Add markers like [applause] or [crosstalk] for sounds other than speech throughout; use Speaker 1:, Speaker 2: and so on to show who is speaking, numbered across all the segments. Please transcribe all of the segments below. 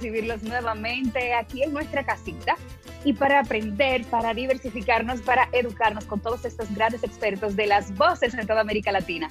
Speaker 1: recibirlos nuevamente aquí en nuestra casita y para aprender, para diversificarnos, para educarnos con todos estos grandes expertos de las voces en toda América Latina.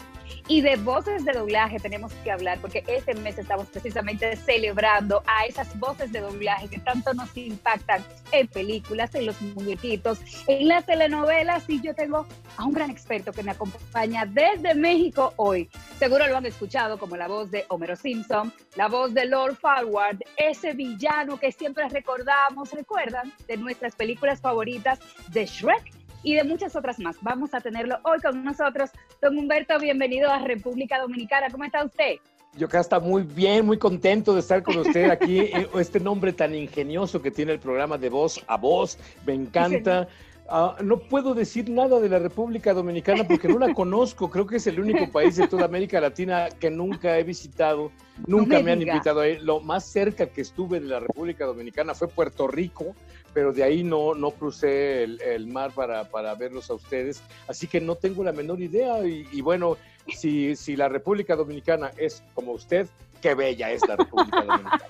Speaker 1: Y de voces de doblaje tenemos que hablar porque este mes estamos precisamente celebrando a esas voces de doblaje que tanto nos impactan en películas, en los muñequitos, en las telenovelas y yo tengo a un gran experto que me acompaña desde México hoy. Seguro lo han escuchado como la voz de Homero Simpson, la voz de Lord Farward, ese villano que siempre recordamos, ¿recuerdan? De nuestras películas favoritas de Shrek y de muchas otras más. Vamos a tenerlo hoy con nosotros. Don Humberto, bienvenido a República Dominicana. ¿Cómo está usted?
Speaker 2: Yo acá está muy bien, muy contento de estar con usted aquí. [laughs] Eh, este nombre tan ingenioso que tiene el programa de voz a voz, me encanta. Ah, no puedo decir nada de la República Dominicana porque no la [laughs] conozco. Creo que es el único país de toda América Latina que nunca he visitado. Nunca me, han invitado a ir. Lo más cerca que estuve de la República Dominicana fue Puerto Rico, pero de ahí no, no crucé el, mar para, para, verlos a ustedes. Así que no tengo la menor idea. Y, y bueno, si, si la República Dominicana es como usted, qué bella es la República Dominicana. [laughs]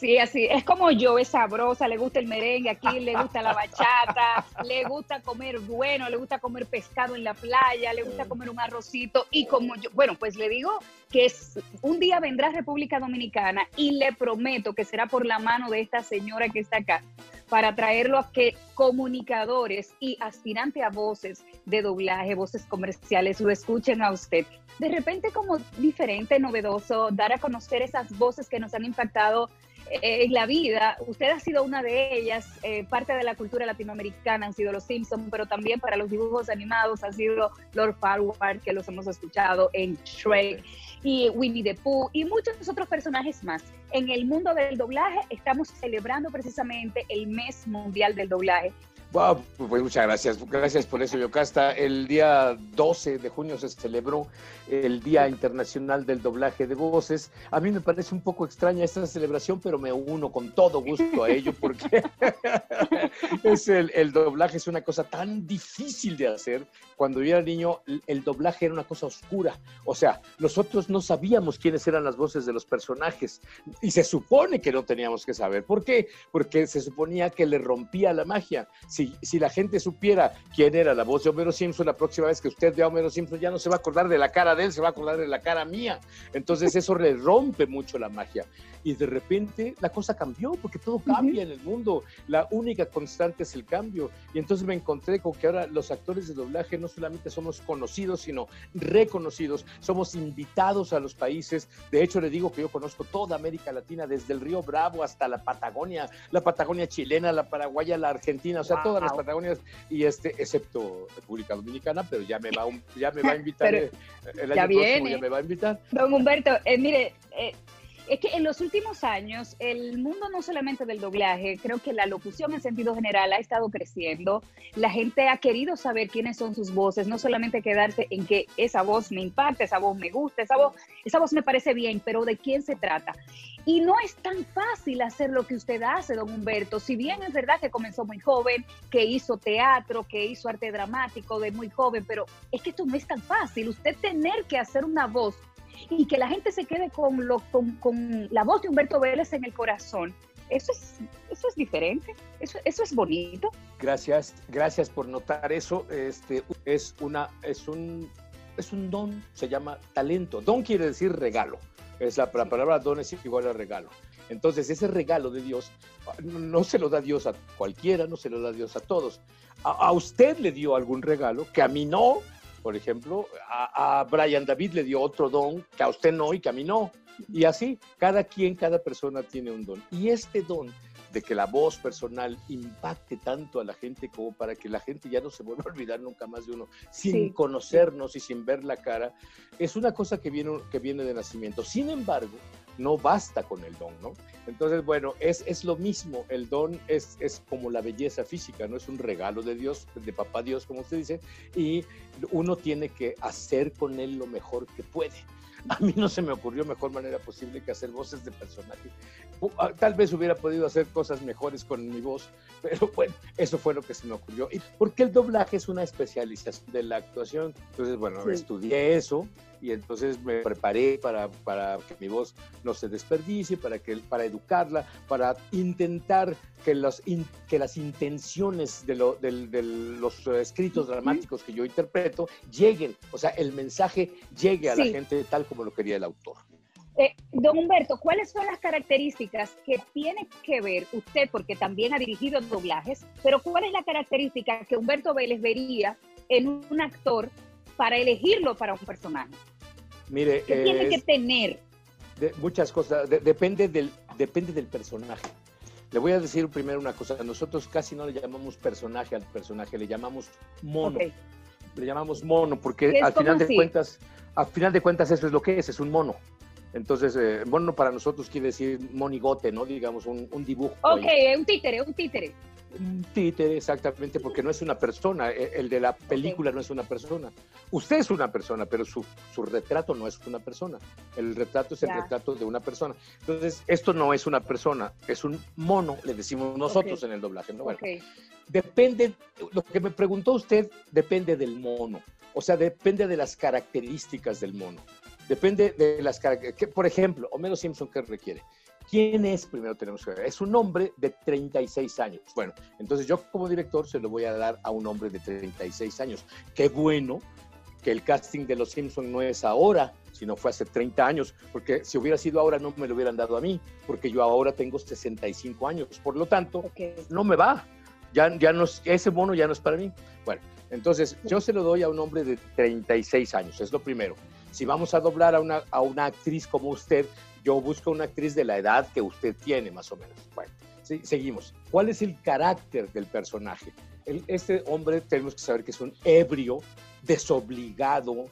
Speaker 1: Sí, así, es como yo, es sabrosa, le gusta el merengue, aquí le gusta la bachata, le gusta comer bueno, le gusta comer pescado en la playa, le gusta comer un arrocito y como yo, bueno, pues le digo que es, un día vendrá República Dominicana y le prometo que será por la mano de esta señora que está acá para traerlo a que comunicadores y aspirantes a voces de doblaje, voces comerciales, lo escuchen a usted. De repente como diferente, novedoso, dar a conocer esas voces que nos han impactado eh, en la vida. Usted ha sido una de ellas, eh, parte de la cultura latinoamericana han sido los Simpsons, pero también para los dibujos animados ha sido Lord Farquaad, que los hemos escuchado en Shrek, y Winnie the Pooh, y muchos otros personajes más. En el mundo del doblaje estamos celebrando precisamente el mes mundial del doblaje
Speaker 2: Wow, pues muchas gracias. Gracias por eso, Yocasta. El día 12 de junio se celebró el Día Internacional del Doblaje de Voces. A mí me parece un poco extraña esta celebración, pero me uno con todo gusto a ello porque [laughs] es el, doblaje es una cosa tan difícil de hacer. Cuando yo era niño, el doblaje era una cosa oscura. O sea, nosotros no sabíamos quiénes eran las voces de los personajes y se supone que no teníamos que saber. ¿Por qué? Porque se suponía que le rompía la magia la gente supiera quién era la voz de Homero Simpson, la próxima vez que usted vea a Homero Simpson ya no se va a acordar de la cara de él, se va a acordar de la cara mía. Entonces eso le rompe mucho la magia. Y de repente la cosa cambió, porque todo cambia en el mundo. La única constante es el cambio. Y entonces me encontré con que ahora los actores de doblaje no solamente somos conocidos, sino reconocidos. Somos invitados a los países. De hecho, le digo que yo conozco toda América Latina, desde el Río Bravo hasta la Patagonia, la Patagonia chilena, la paraguaya, la argentina, o sea, todas las Patagonias, y este, excepto República Dominicana, pero ya me va, ya me va a [laughs] invitar. Eh, el año próximo ya me va a invitar.
Speaker 1: Don Humberto, eh, mire, eh, es que en los últimos años el mundo no solamente del doblaje, creo que la locución en sentido general ha estado creciendo. La gente ha querido saber quiénes son sus voces, no solamente quedarse en que esa voz me impacta, esa voz me gusta, esa voz, esa voz me parece bien, pero de quién se trata. Y no es tan fácil hacer lo que usted hace, don Humberto. Si bien es verdad que comenzó muy joven, que hizo teatro, que hizo arte dramático de muy joven, pero es que esto no es tan fácil. Usted tener que hacer una voz y que la gente se quede con, lo, con, la voz de Humberto Vélez en el corazón. Eso es, eso es diferente, eso, eso es bonito.
Speaker 2: Gracias, gracias por notar eso. Este, es, una, es, un, es un don, se llama talento. Don quiere decir regalo. Es la, la palabra don es igual a regalo. Entonces, ese regalo de Dios no se lo da Dios a cualquiera, no se lo da Dios a todos. A, a usted le dio algún regalo que a mí no, por ejemplo, a, Brian David le dio otro don que a usted no y que a mí no. Y así, cada quien, cada persona tiene un don. Y este don de que la voz personal impacte tanto a la gente como para que la gente ya no se vuelva a olvidar nunca más de uno, sin conocernos y sin ver la cara, es una cosa que viene, que viene de nacimiento. Sin embargo, no basta con el don, ¿no? Entonces, bueno, es, es lo mismo, el don es, es como la belleza física, ¿no? Es un regalo de Dios, de papá Dios, como usted dice, y uno tiene que hacer con él lo mejor que puede. a mí no se me ocurrió mejor manera posible que hacer voces de personaje. Ah, tal vez hubiera podido hacer cosas mejores con mi voz, pero bueno, eso fue lo que se me ocurrió. Y porque el doblaje es una especialización de la actuación. Entonces, bueno, estudié eso y entonces me preparé para, para, que mi voz no se desperdicie, para, que, para educarla, para intentar que, los, que las intenciones de, lo, de, los escritos dramáticos que yo interpreto lleguen, o sea, el mensaje llegue a la gente tal como lo quería el autor.
Speaker 1: Eh, don Humberto, ¿cuáles son las características que tiene que ver usted, porque también ha dirigido doblajes, pero cuál es la característica que Humberto Vélez vería en un actor para elegirlo para un personaje?
Speaker 2: Mire,
Speaker 1: ¿qué tiene que tener?
Speaker 2: muchas cosas, depende, del, depende del personaje. Le voy a decir primero una cosa, nosotros casi no le llamamos personaje al personaje, le llamamos mono. Le llamamos mono porque al final de cuentas, al final de cuentas eso es lo que es, es un mono. Entonces, eh, mono para nosotros quiere decir monigote, ¿no? Digamos, un, un dibujo.
Speaker 1: Ok, un títere, un títere.
Speaker 2: Un títere, exactamente, porque no es una persona. E, el de la película no es una persona. Usted es una persona, pero su, su retrato no es una persona. El retrato es el retrato de una persona. Entonces, esto no es una persona, es un mono, le decimos nosotros en el doblaje. ¿no? Bueno, Depende, lo que me preguntó usted, depende del mono. O sea, depende de las características del mono. Depende de las características. Por ejemplo, Homero Simpson, ¿qué requiere? ¿Quién es? Primero tenemos que ver. Es un hombre de 36 años. Bueno, entonces yo como director se lo voy a dar a un hombre de 36 años. Qué bueno que el casting de Los Simpson no es ahora, sino fue hace 30 años, porque si hubiera sido ahora no me lo hubieran dado a mí, porque yo ahora tengo 65 años. Por lo tanto, no me va. Ya, ya no, ese bono ya no es para mí. Bueno, entonces yo se lo doy a un hombre de 36 años, es lo primero. Si vamos a doblar a una, a una actriz como usted, yo busco una actriz de la edad que usted tiene, más o menos. Bueno, seguimos. ¿Cuál es el carácter del personaje? este hombre tenemos que saber que es un ebrio, desobligado,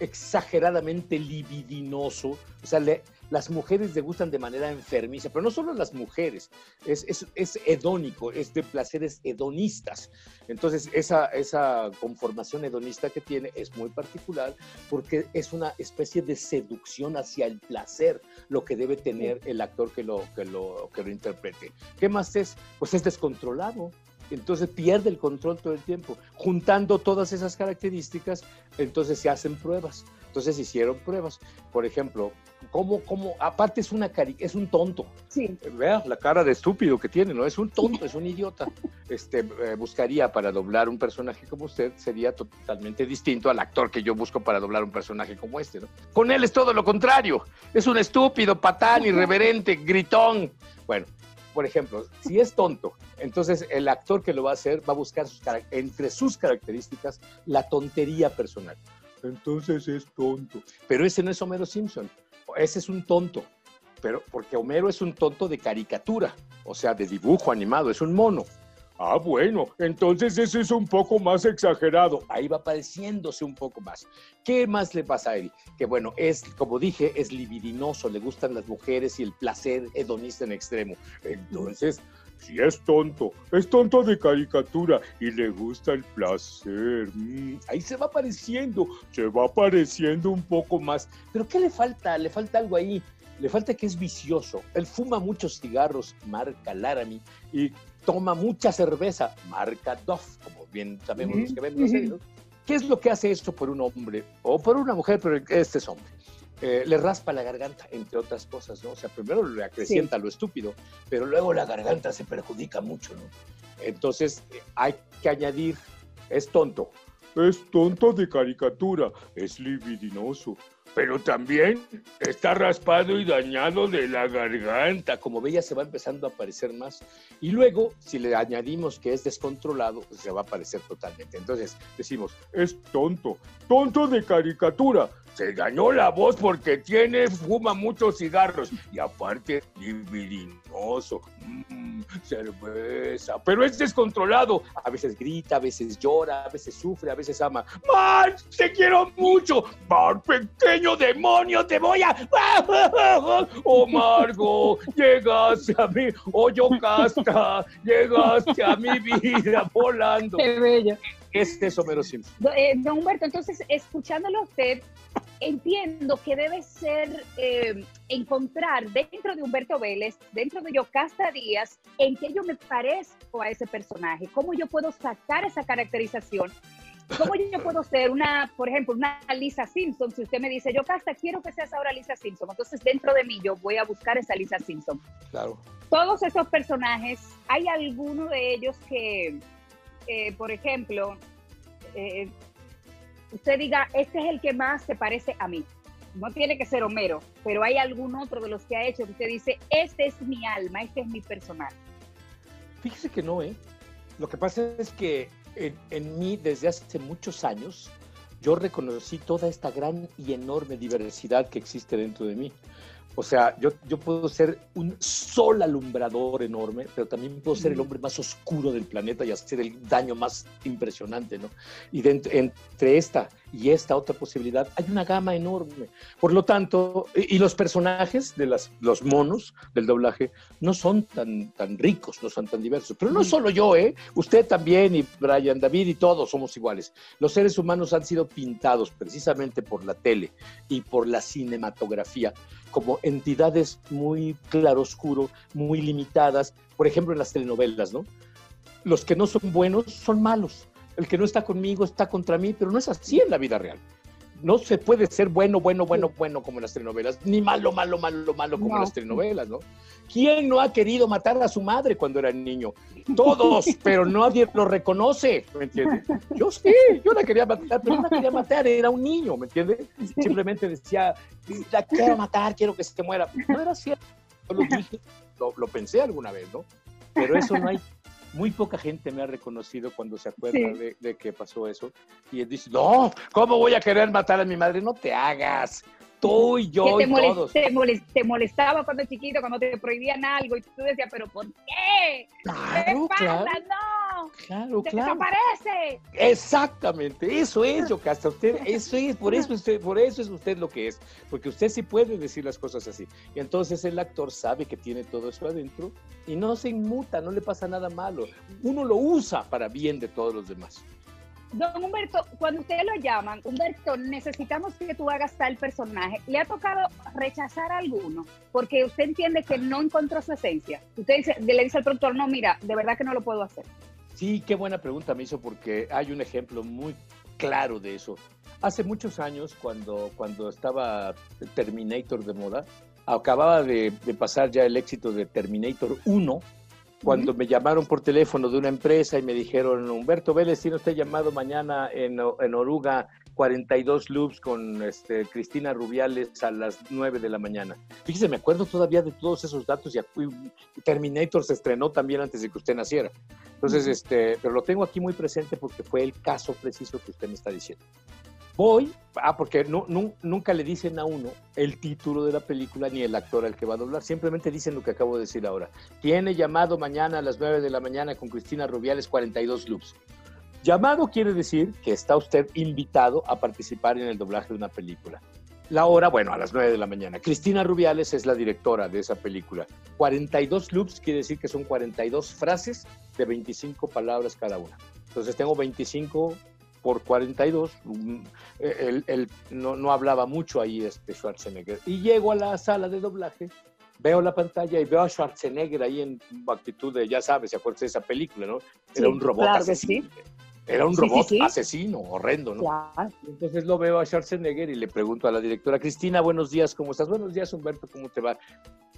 Speaker 2: exageradamente libidinoso. O sea, le, las mujeres le gustan de manera enfermiza, pero no solo las mujeres, es, es, es hedónico, es de placeres hedonistas. Entonces, esa, esa conformación hedonista que tiene es muy particular porque es una especie de seducción hacia el placer, lo que debe tener el actor que lo, que lo, que lo interprete. ¿Qué más es? Pues es descontrolado entonces pierde el control todo el tiempo. Juntando todas esas características, entonces se hacen pruebas. Entonces hicieron pruebas. Por ejemplo, ¿cómo, cómo? Aparte es, una cari es un tonto.
Speaker 1: Sí.
Speaker 2: Vea la cara de estúpido que tiene, ¿no? Es un tonto, es un idiota. Este, eh, buscaría para doblar un personaje como usted, sería totalmente distinto al actor que yo busco para doblar un personaje como este, ¿no? Con él es todo lo contrario. Es un estúpido, patán, irreverente, gritón. Bueno, por ejemplo, si es tonto, entonces el actor que lo va a hacer va a buscar entre sus características la tontería personal entonces es tonto. Pero ese no es Homero Simpson, ese es un tonto. Pero porque Homero es un tonto de caricatura, o sea, de dibujo animado, es un mono. Ah, bueno, entonces ese es un poco más exagerado. Ahí va pareciéndose un poco más. ¿Qué más le pasa a él? Que bueno, es, como dije, es libidinoso, le gustan las mujeres y el placer hedonista en extremo. Entonces, si es tonto, es tonto de caricatura y le gusta el placer. Mm, ahí se va apareciendo, se va apareciendo un poco más. Pero ¿qué le falta? Le falta algo ahí. Le falta que es vicioso. Él fuma muchos cigarros, marca Laramie, y toma mucha cerveza, marca Duff, como bien sabemos los que ven ¿Qué es lo que hace esto por un hombre o por una mujer? Pero este es hombre. Eh, le raspa la garganta, entre otras cosas, ¿no? O sea, primero le acrecienta lo estúpido, pero luego la garganta se perjudica mucho, ¿no? Entonces eh, hay que añadir, es tonto. Es tonto de caricatura, es libidinoso, pero también está raspado y dañado de la garganta. Como ve, ya se va empezando a aparecer más. Y luego, si le añadimos que es descontrolado, pues se va a aparecer totalmente. Entonces, decimos, es tonto, tonto de caricatura, se ganó la voz porque tiene, fuma muchos cigarros y aparte libidinoso, mm, cerveza, pero es descontrolado. A veces grita, a veces llora, a veces sufre, a veces ama. ¡Mar, te quiero mucho! ¡Mar, pequeño demonio, te voy a... [laughs] ¡Oh, Margo, llegaste a mí! ¡Oh, yo casta, llegaste a mi vida volando!
Speaker 1: ¡Qué bella!
Speaker 2: Este es Homero Simpson.
Speaker 1: Eh, don Humberto, entonces, escuchándolo a usted, entiendo que debe ser eh, encontrar dentro de Humberto Vélez, dentro de Yocasta Díaz, en qué yo me parezco a ese personaje, cómo yo puedo sacar esa caracterización. ¿Cómo yo puedo ser una, por ejemplo, una Lisa Simpson? Si usted me dice, Yocasta, quiero que seas ahora Lisa Simpson, entonces dentro de mí yo voy a buscar esa Lisa Simpson.
Speaker 2: Claro.
Speaker 1: Todos esos personajes, hay alguno de ellos que, eh, por ejemplo, eh, usted diga, este es el que más se parece a mí. No tiene que ser Homero, pero hay algún otro de los que ha hecho que usted dice, este es mi alma, este es mi personal.
Speaker 2: Fíjese que no, ¿eh? Lo que pasa es que en, en mí, desde hace muchos años, yo reconocí toda esta gran y enorme diversidad que existe dentro de mí. O sea, yo, yo puedo ser un sol alumbrador enorme, pero también puedo ser el hombre más oscuro del planeta y hacer el daño más impresionante, ¿no? Y entre esta y esta otra posibilidad hay una gama enorme. Por lo tanto, y, los personajes de las, los monos del doblaje no son tan, tan ricos, no son tan diversos. Pero no solo yo, ¿eh? Usted también y Brian, David y todos somos iguales. Los seres humanos han sido pintados precisamente por la tele y por la cinematografía como entidades muy claroscuro, muy limitadas, por ejemplo en las telenovelas, ¿no? Los que no son buenos son malos. El que no está conmigo está contra mí, pero no es así en la vida real. No se puede ser bueno, bueno, bueno, bueno como en las telenovelas, ni malo, malo, malo, malo como en las telenovelas, ¿no? ¿Quién no ha querido matar a su madre cuando era niño? Todos, [laughs] pero nadie lo reconoce, ¿me entiendes? Yo sí, yo la quería matar, pero no la quería matar, era un niño, ¿me entiendes? Simplemente decía, la quiero matar, quiero que se muera. No era cierto, yo lo dije, lo, lo pensé alguna vez, ¿no? Pero eso no hay muy poca gente me ha reconocido cuando se acuerda de, de, que pasó eso. Y él dice, no, ¿cómo voy a querer matar a mi madre? No te hagas tú y yo
Speaker 1: te
Speaker 2: y todos.
Speaker 1: Te, molestaba cuando chiquito, cuando te prohibían algo y tú decías, pero ¿por qué?
Speaker 2: Claro,
Speaker 1: ¿Qué
Speaker 2: claro.
Speaker 1: No.
Speaker 2: Claro,
Speaker 1: te
Speaker 2: claro.
Speaker 1: desaparece.
Speaker 2: Exactamente, eso es, Yocasta. Usted, eso es, por eso, usted, por eso es usted lo que es. Porque usted sí puede decir las cosas así. Y entonces el actor sabe que tiene todo eso adentro y no se inmuta, no le pasa nada malo. Uno lo usa para bien de todos los demás.
Speaker 1: Don Humberto, cuando ustedes lo llaman, Humberto, necesitamos que tú hagas tal personaje. ¿Le ha tocado rechazar a alguno? Porque usted entiende que no encontró su esencia. Usted dice, le dice al productor, no, mira, de verdad que no lo puedo hacer.
Speaker 2: Sí, qué buena pregunta me hizo porque hay un ejemplo muy claro de eso. Hace muchos años, cuando, cuando estaba Terminator de moda, acababa de, de pasar ya el éxito de Terminator 1, cuando me llamaron por teléfono de una empresa y me dijeron, Humberto Vélez tiene usted llamado mañana en, en Oruga 42 loops con este, Cristina Rubiales a las 9 de la mañana. Fíjese, me acuerdo todavía de todos esos datos y Terminator se estrenó también antes de que usted naciera. Entonces, este, pero lo tengo aquí muy presente porque fue el caso preciso que usted me está diciendo. Voy, ah, porque no, no, nunca le dicen a uno el título de la película ni el actor al que va a doblar, simplemente dicen lo que acabo de decir ahora. Tiene llamado mañana a las 9 de la mañana con Cristina Rubiales 42 loops. Llamado quiere decir que está usted invitado a participar en el doblaje de una película. La hora, bueno, a las 9 de la mañana. Cristina Rubiales es la directora de esa película. 42 loops quiere decir que son 42 frases de 25 palabras cada una. Entonces tengo 25 por 42, él, él no, no, hablaba mucho ahí este Schwarzenegger. Y llego a la sala de doblaje, veo la pantalla y veo a Schwarzenegger ahí en actitud de, ya sabes, ¿se acuerdas de esa película, no? Era
Speaker 1: sí,
Speaker 2: un robot
Speaker 1: claro
Speaker 2: asesino.
Speaker 1: Sí.
Speaker 2: Era un
Speaker 1: Sí,
Speaker 2: robot
Speaker 1: sí, sí.
Speaker 2: asesino, horrendo, ¿no?
Speaker 1: Claro.
Speaker 2: Entonces lo veo a Schwarzenegger y le pregunto a la directora, Cristina, buenos días, ¿cómo estás? Buenos días, Humberto, ¿cómo te va?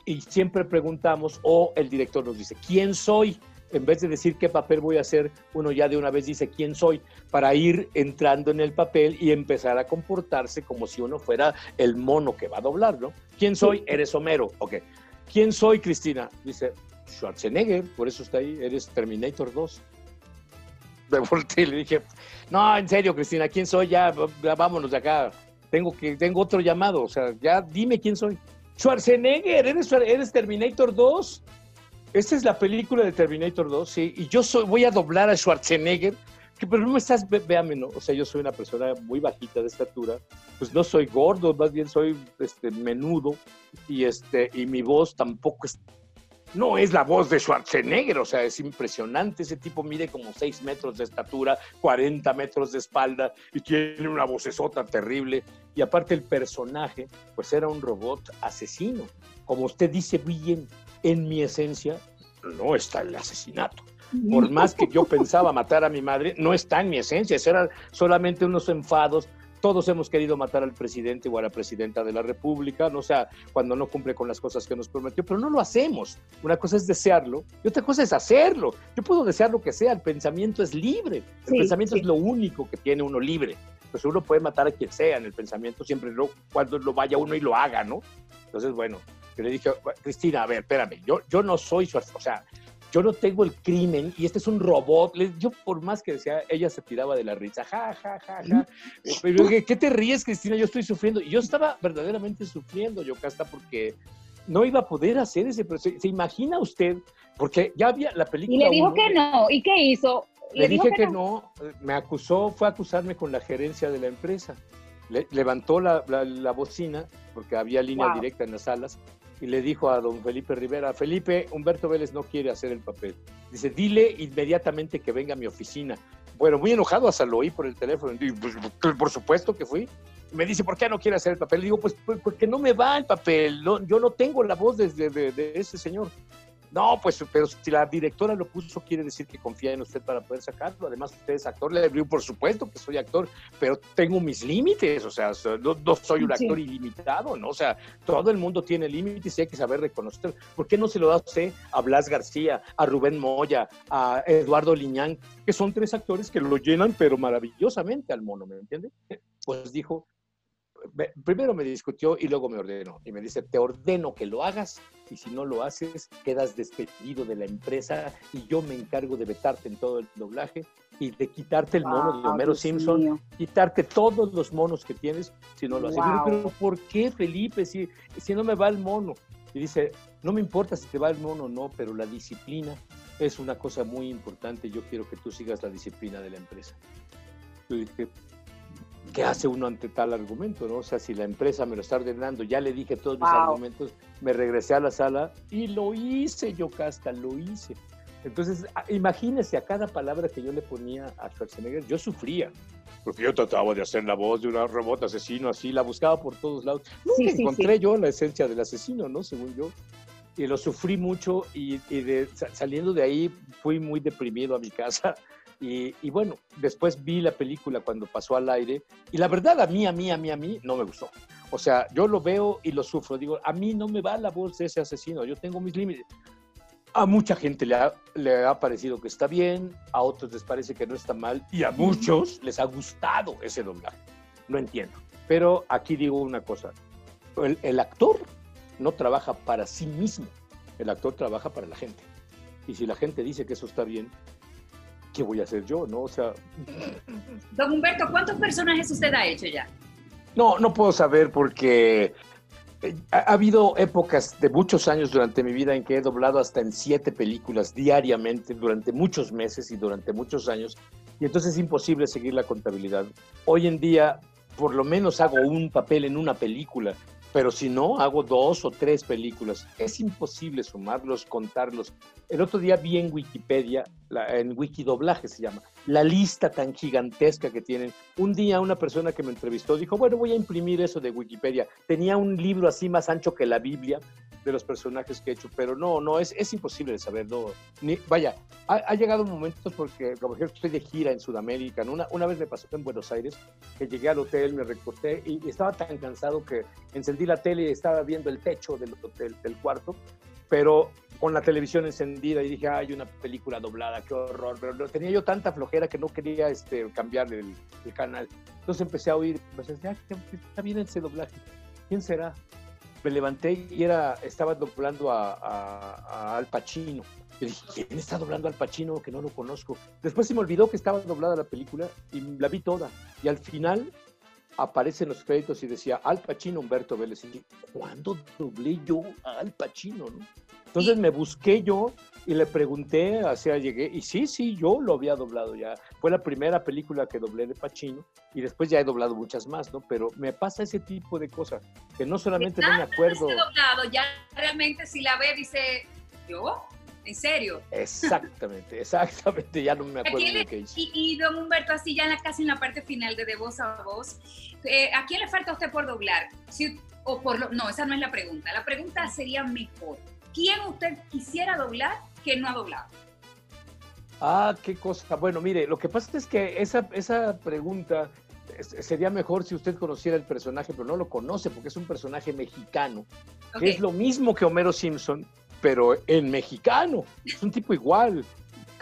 Speaker 2: Y siempre preguntamos, o el director nos dice, ¿quién soy? En vez de decir qué papel voy a hacer, uno ya de una vez dice quién soy, para ir entrando en el papel y empezar a comportarse como si uno fuera el mono que va a doblar, ¿no? ¿Quién soy? Eres Homero, ok. ¿Quién soy, Cristina? Dice, Schwarzenegger, por eso está ahí, eres Terminator 2 me volteé y le dije, no, en serio, Cristina, ¿quién soy? Ya, vámonos de acá. Tengo, que, tengo otro llamado, o sea, ya dime quién soy. Schwarzenegger, ¿eres, eres Terminator 2? Esta es la película de Terminator 2, sí, y yo soy, voy a doblar a Schwarzenegger, que, pero no me estás, véame. O sea, yo soy una persona muy bajita de estatura, pues no soy gordo, más bien soy este, menudo, y, este, y mi voz tampoco es no es la voz de Schwarzenegger, o sea, es impresionante. Ese tipo mide como 6 metros de estatura, 40 metros de espalda y tiene una vocesota terrible. Y aparte el personaje, pues era un robot asesino. Como usted dice bien, en mi esencia no está el asesinato. Por más que yo pensaba matar a mi madre, no está en mi esencia, eran solamente unos enfados todos hemos querido matar al presidente o a la presidenta de la República, no sea, cuando no cumple con las cosas que nos prometió, pero no lo hacemos. Una cosa es desearlo y otra cosa es hacerlo. Yo puedo desear lo que sea, el pensamiento es libre. El pensamiento es lo único que tiene uno libre. Pues uno puede matar a quien sea en el pensamiento, siempre no, cuando lo vaya uno y lo haga, ¿no? Entonces, bueno, yo le dije, Cristina, a ver, espérame, yo, yo no soy su, o sea, yo no tengo el crimen y este es un robot. Yo por más que decía, ella se tiraba de la risa, ja, ja, ja, ja. [laughs] Pero, ¿qué te ríes, Cristina? Yo estoy sufriendo. Y yo estaba verdaderamente sufriendo, Yocasta, porque no iba a poder hacer ese proceso. ¿Se imagina usted? Porque ya había la película.
Speaker 1: Y le dijo que no. ¿Y qué hizo?
Speaker 2: Le, dije que, no? me acusó, fue a acusarme con la gerencia de la empresa. levantó la, bocina, porque había línea directa en las salas, y le dijo a don Felipe Rivera, Felipe, Humberto Vélez no quiere hacer el papel. Dice, dile inmediatamente que venga a mi oficina. Bueno, muy enojado, hasta lo oí por el teléfono. Y, pues, por supuesto que fui. Me dice, ¿por qué no quiere hacer el papel? Le digo, pues, pues porque no me va el papel. yo no tengo la voz de, de ese señor. No, pues, pero si la directora lo puso, quiere decir que confía en usted para poder sacarlo. Además, usted es actor. Le digo, por supuesto que soy actor, pero tengo mis límites. O sea, no, soy un actor ilimitado, ¿no? O sea, todo el mundo tiene límites y hay que saber reconocer. ¿Por qué no se lo da usted a Blas García, a Rubén Moya, a Eduardo Liñán, que son tres actores que lo llenan, pero maravillosamente al mono, ¿me entiende? Pues dijo, primero me discutió y luego me ordenó. Y me dice, te ordeno que lo hagas y si no lo haces, quedas despedido de la empresa y yo me encargo de vetarte en todo el doblaje y de quitarte el mono de Homero Simpson, quitarte todos los monos que tienes si no lo haces. pero ¿por qué, Felipe, si, si no me va el mono? Y dice, no me importa si te va el mono o no, pero la disciplina es una cosa muy importante. Yo quiero que tú sigas la disciplina de la empresa. Yo dije, ¿qué hace uno ante tal argumento? ¿no? O sea, si la empresa me lo está ordenando, ya le dije todos mis argumentos, me regresé a la sala y lo hice yo, Casta, lo hice. Entonces, imagínese a cada palabra que yo le ponía a Schwarzenegger, yo sufría, porque yo trataba de hacer la voz de un robot asesino así, la buscaba por todos lados. Nunca encontré yo la esencia del asesino, ¿no? Según yo. Y lo sufrí mucho y, de, saliendo de ahí fui muy deprimido a mi casa y, bueno, después vi la película cuando pasó al aire y la verdad a mí, a mí, a mí, a mí no me gustó. O sea, yo lo veo y lo sufro. Digo, a mí no me va la voz de ese asesino, yo tengo mis límites. A mucha gente le ha, le ha parecido que está bien, a otros les parece que no está mal y a muchos les ha gustado ese doblaje. No entiendo. Pero aquí digo una cosa, el, el actor no trabaja para sí mismo, el actor trabaja para la gente. Y si la gente dice que eso está bien, ¿qué voy a hacer yo? ¿No? O sea.
Speaker 1: Don Humberto, ¿cuántos personajes usted ha hecho ya?
Speaker 2: No, no puedo saber porque eh, ha, habido épocas de muchos años durante mi vida en que he doblado hasta en siete películas diariamente durante muchos meses y durante muchos años. Y entonces es imposible seguir la contabilidad. Hoy en día, por lo menos hago un papel en una película pero si no, hago dos o tres películas. Es imposible sumarlos, contarlos. El otro día vi en Wikipedia, en Wikidoblaje se llama, la lista tan gigantesca que tienen. Un día una persona que me entrevistó dijo, bueno, voy a imprimir eso de Wikipedia. Tenía un libro así más ancho que la Biblia de los personajes que he hecho, pero no, no, es, es imposible de saber. ni, vaya, ha, llegado un momento porque, como ejemplo, estoy de gira en Sudamérica. Una, una vez me pasó en Buenos Aires, que llegué al hotel, me recosté y, estaba tan cansado que encendí la tele y estaba viendo el techo del, hotel, del cuarto, pero con la televisión encendida y dije, hay una película doblada, qué horror. Pero tenía yo tanta flojera que no quería este, cambiar el, canal. Entonces empecé a oír, pues, ah, está bien ese doblaje. ¿Quién será? Me levanté y era, estaba doblando a, Al Pacino. Y dije, ¿quién está doblando Al Pacino que no lo conozco? Después se me olvidó que estaba doblada la película y la vi toda. Y al final aparecen los créditos y decía Al Pacino Humberto Vélez. Y dije, ¿cuándo doblé yo a Al Pacino? ¿no? Entonces me busqué yo y le pregunté, hacia llegué, y sí, sí, yo lo había doblado ya. Fue la primera película que doblé de Pacino y después ya he doblado muchas más, ¿no? Pero me pasa ese tipo de cosas, que no solamente no me acuerdo.
Speaker 1: doblado, ya realmente si la ve dice, ¿Yo? ¿En serio?
Speaker 2: Exactamente, exactamente, ya no me acuerdo de qué
Speaker 1: hice. Y, don Humberto, así ya casi en la parte final de De Voz a Voz, eh, ¿a quién le falta a usted por doblar? Si, o por no, esa no es la pregunta. La pregunta sería mejor. ¿Quién usted quisiera doblar que no ha doblado?
Speaker 2: Ah, qué cosa. Bueno, mire, lo que pasa es que esa, esa pregunta sería mejor si usted conociera el personaje, pero no lo conoce porque es un personaje mexicano, que es lo mismo que Homero Simpson, pero en mexicano. Es un tipo igual,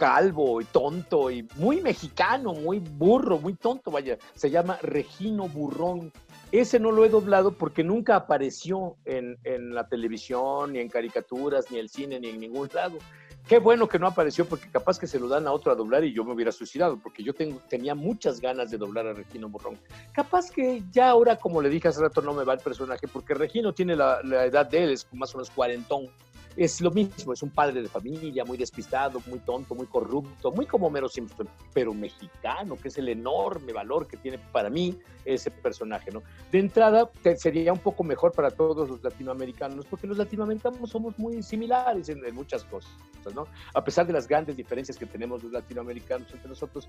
Speaker 2: calvo y tonto y muy mexicano, muy burro, muy tonto, vaya. Se llama Regino Burrón. Ese no lo he doblado porque nunca apareció en, en la televisión, ni en caricaturas, ni en el cine, ni en ningún lado. Qué bueno que no apareció porque capaz que se lo dan a otro a doblar y yo me hubiera suicidado porque yo tenía muchas ganas de doblar a Regino Burrón. Capaz que ya ahora, como le dije hace rato, no me va el personaje porque Regino tiene la, la edad de él, es más o menos cuarentón es lo mismo, es un padre de familia, muy despistado, muy tonto, muy corrupto, muy como Mero Simpson, pero mexicano, que es el enorme valor que tiene para mí ese personaje, ¿no? De entrada, sería un poco mejor para todos los latinoamericanos, porque los latinoamericanos somos muy similares en, muchas cosas, ¿no? A pesar de las grandes diferencias que tenemos los latinoamericanos entre nosotros,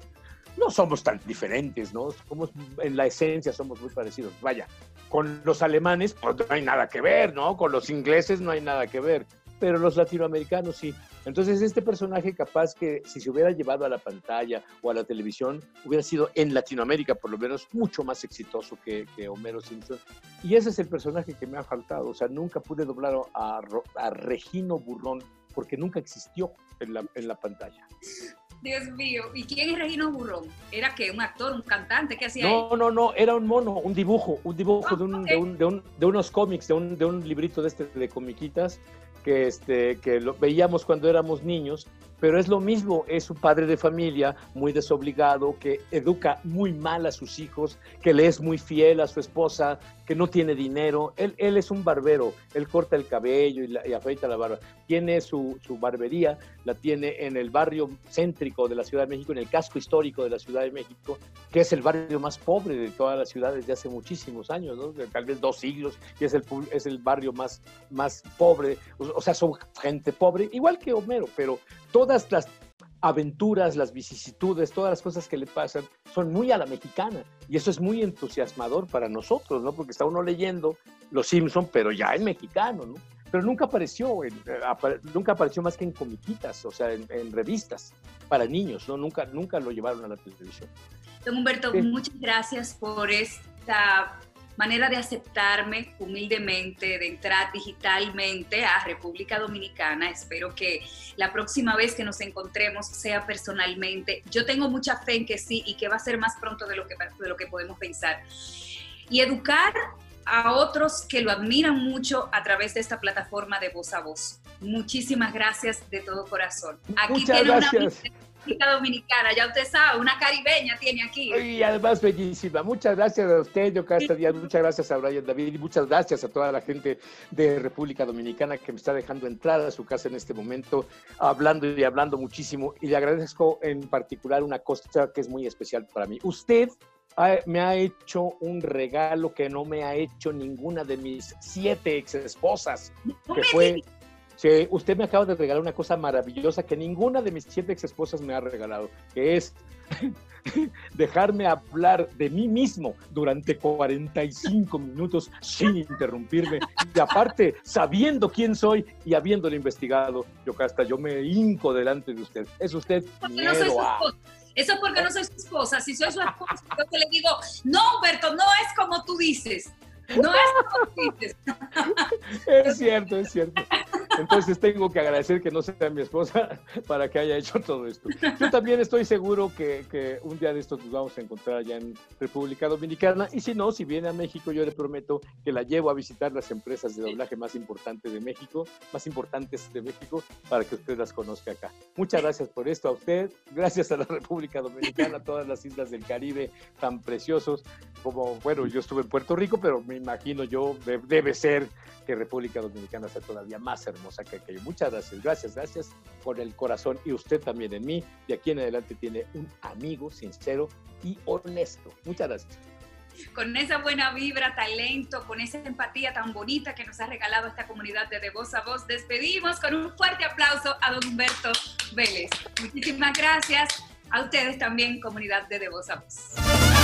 Speaker 2: no somos tan diferentes, ¿no? Somos, en la esencia somos muy parecidos. Vaya, con los alemanes, pues no hay nada que ver, ¿no? Con los ingleses no hay nada que ver pero los latinoamericanos sí. Entonces este personaje capaz que si se hubiera llevado a la pantalla o a la televisión, hubiera sido en Latinoamérica por lo menos mucho más exitoso que, Homero Simpson. Y ese es el personaje que me ha faltado. O sea, nunca pude doblar a, a Regino Burrón porque nunca existió en la, en la pantalla.
Speaker 1: Dios mío, ¿y quién es Regino Burrón? ¿Era que un actor, un cantante? ¿Qué hacía
Speaker 2: No, no, no, era un mono, un dibujo, un dibujo ah, de, un, de, un, de, un, de, unos cómics, de un, de un librito de este de comiquitas que, este, que lo veíamos cuando éramos niños, pero es lo mismo, es un padre de familia muy desobligado, que educa muy mal a sus hijos, que le es muy fiel a su esposa, que no tiene dinero. Él, él es un barbero, él corta el cabello y, afeita la barba. Tiene su, su, barbería, la tiene en el barrio céntrico de la Ciudad de México, en el casco histórico de la Ciudad de México, que es el barrio más pobre de toda la ciudad desde hace muchísimos años, ¿no? tal vez dos siglos, y es el, es el barrio más, más pobre. O sea, son gente pobre, igual que Homero, pero todas las aventuras, las vicisitudes, todas las cosas que le pasan son muy a la mexicana y eso es muy entusiasmador para nosotros, ¿no? Porque está uno leyendo Los Simpson, pero ya en mexicano, ¿no? Pero nunca apareció, eh, nunca apareció más que en comiquitas, o sea, en, revistas para niños, ¿no? Nunca, nunca lo llevaron a la televisión.
Speaker 1: Don Humberto, muchas gracias por esta manera de aceptarme humildemente, de entrar digitalmente a República Dominicana. Espero que la próxima vez que nos encontremos sea personalmente. Yo tengo mucha fe en que sí y que va a ser más pronto de lo que, de lo que podemos pensar. Y educar a otros que lo admiran mucho a través de esta plataforma de voz a voz. Muchísimas gracias de todo corazón.
Speaker 2: Aquí Muchas gracias.
Speaker 1: Dominicana, ya usted sabe, una caribeña tiene aquí.
Speaker 2: Y además bellísima. Muchas gracias a usted, Yocasta Díaz, muchas gracias a Brian David y muchas gracias a toda la gente de República Dominicana que me está dejando entrar a su casa en este momento, hablando y hablando muchísimo. Y le agradezco en particular una cosa que es muy especial para mí. Usted me ha hecho un regalo que no me ha hecho ninguna de mis siete ex esposas, que fue usted me acaba de regalar una cosa maravillosa que ninguna de mis siete ex esposas me ha regalado, que es [laughs] dejarme hablar de mí mismo durante 45 minutos sin interrumpirme. Y aparte, sabiendo quién soy y habiéndolo investigado, yo hasta yo me hinco delante de usted. Es usted miedo
Speaker 1: Eso es porque no soy su esposa. Si soy su [laughs] esposa, yo le digo, no, Humberto, no es como tú dices. No es como tú dices. [laughs]
Speaker 2: Es cierto, es cierto. Entonces tengo que agradecer que no sea mi esposa [laughs] para que haya hecho todo esto. Yo también estoy seguro que, que, un día de estos nos vamos a encontrar allá en República Dominicana. Y si no, si viene a México, yo le prometo que la llevo a visitar las empresas de doblaje más importantes de México, más importantes de México, para que usted las conozca acá. Muchas gracias por esto a usted. Gracias a la República Dominicana, a todas las islas del Caribe tan preciosos. Como, bueno, yo estuve en Puerto Rico, pero me imagino yo, debe ser que República Dominicana sea todavía más hermosa que aquello. Muchas gracias, gracias, gracias con el corazón y usted también en mí. De aquí en adelante tiene un amigo sincero y honesto. Muchas gracias.
Speaker 1: con esa buena vibra, talento, con esa empatía tan bonita que nos ha regalado esta comunidad de De Voz a Voz, despedimos con un fuerte aplauso a don Humberto Vélez. Muchísimas gracias a ustedes también, comunidad de De Voz a Voz.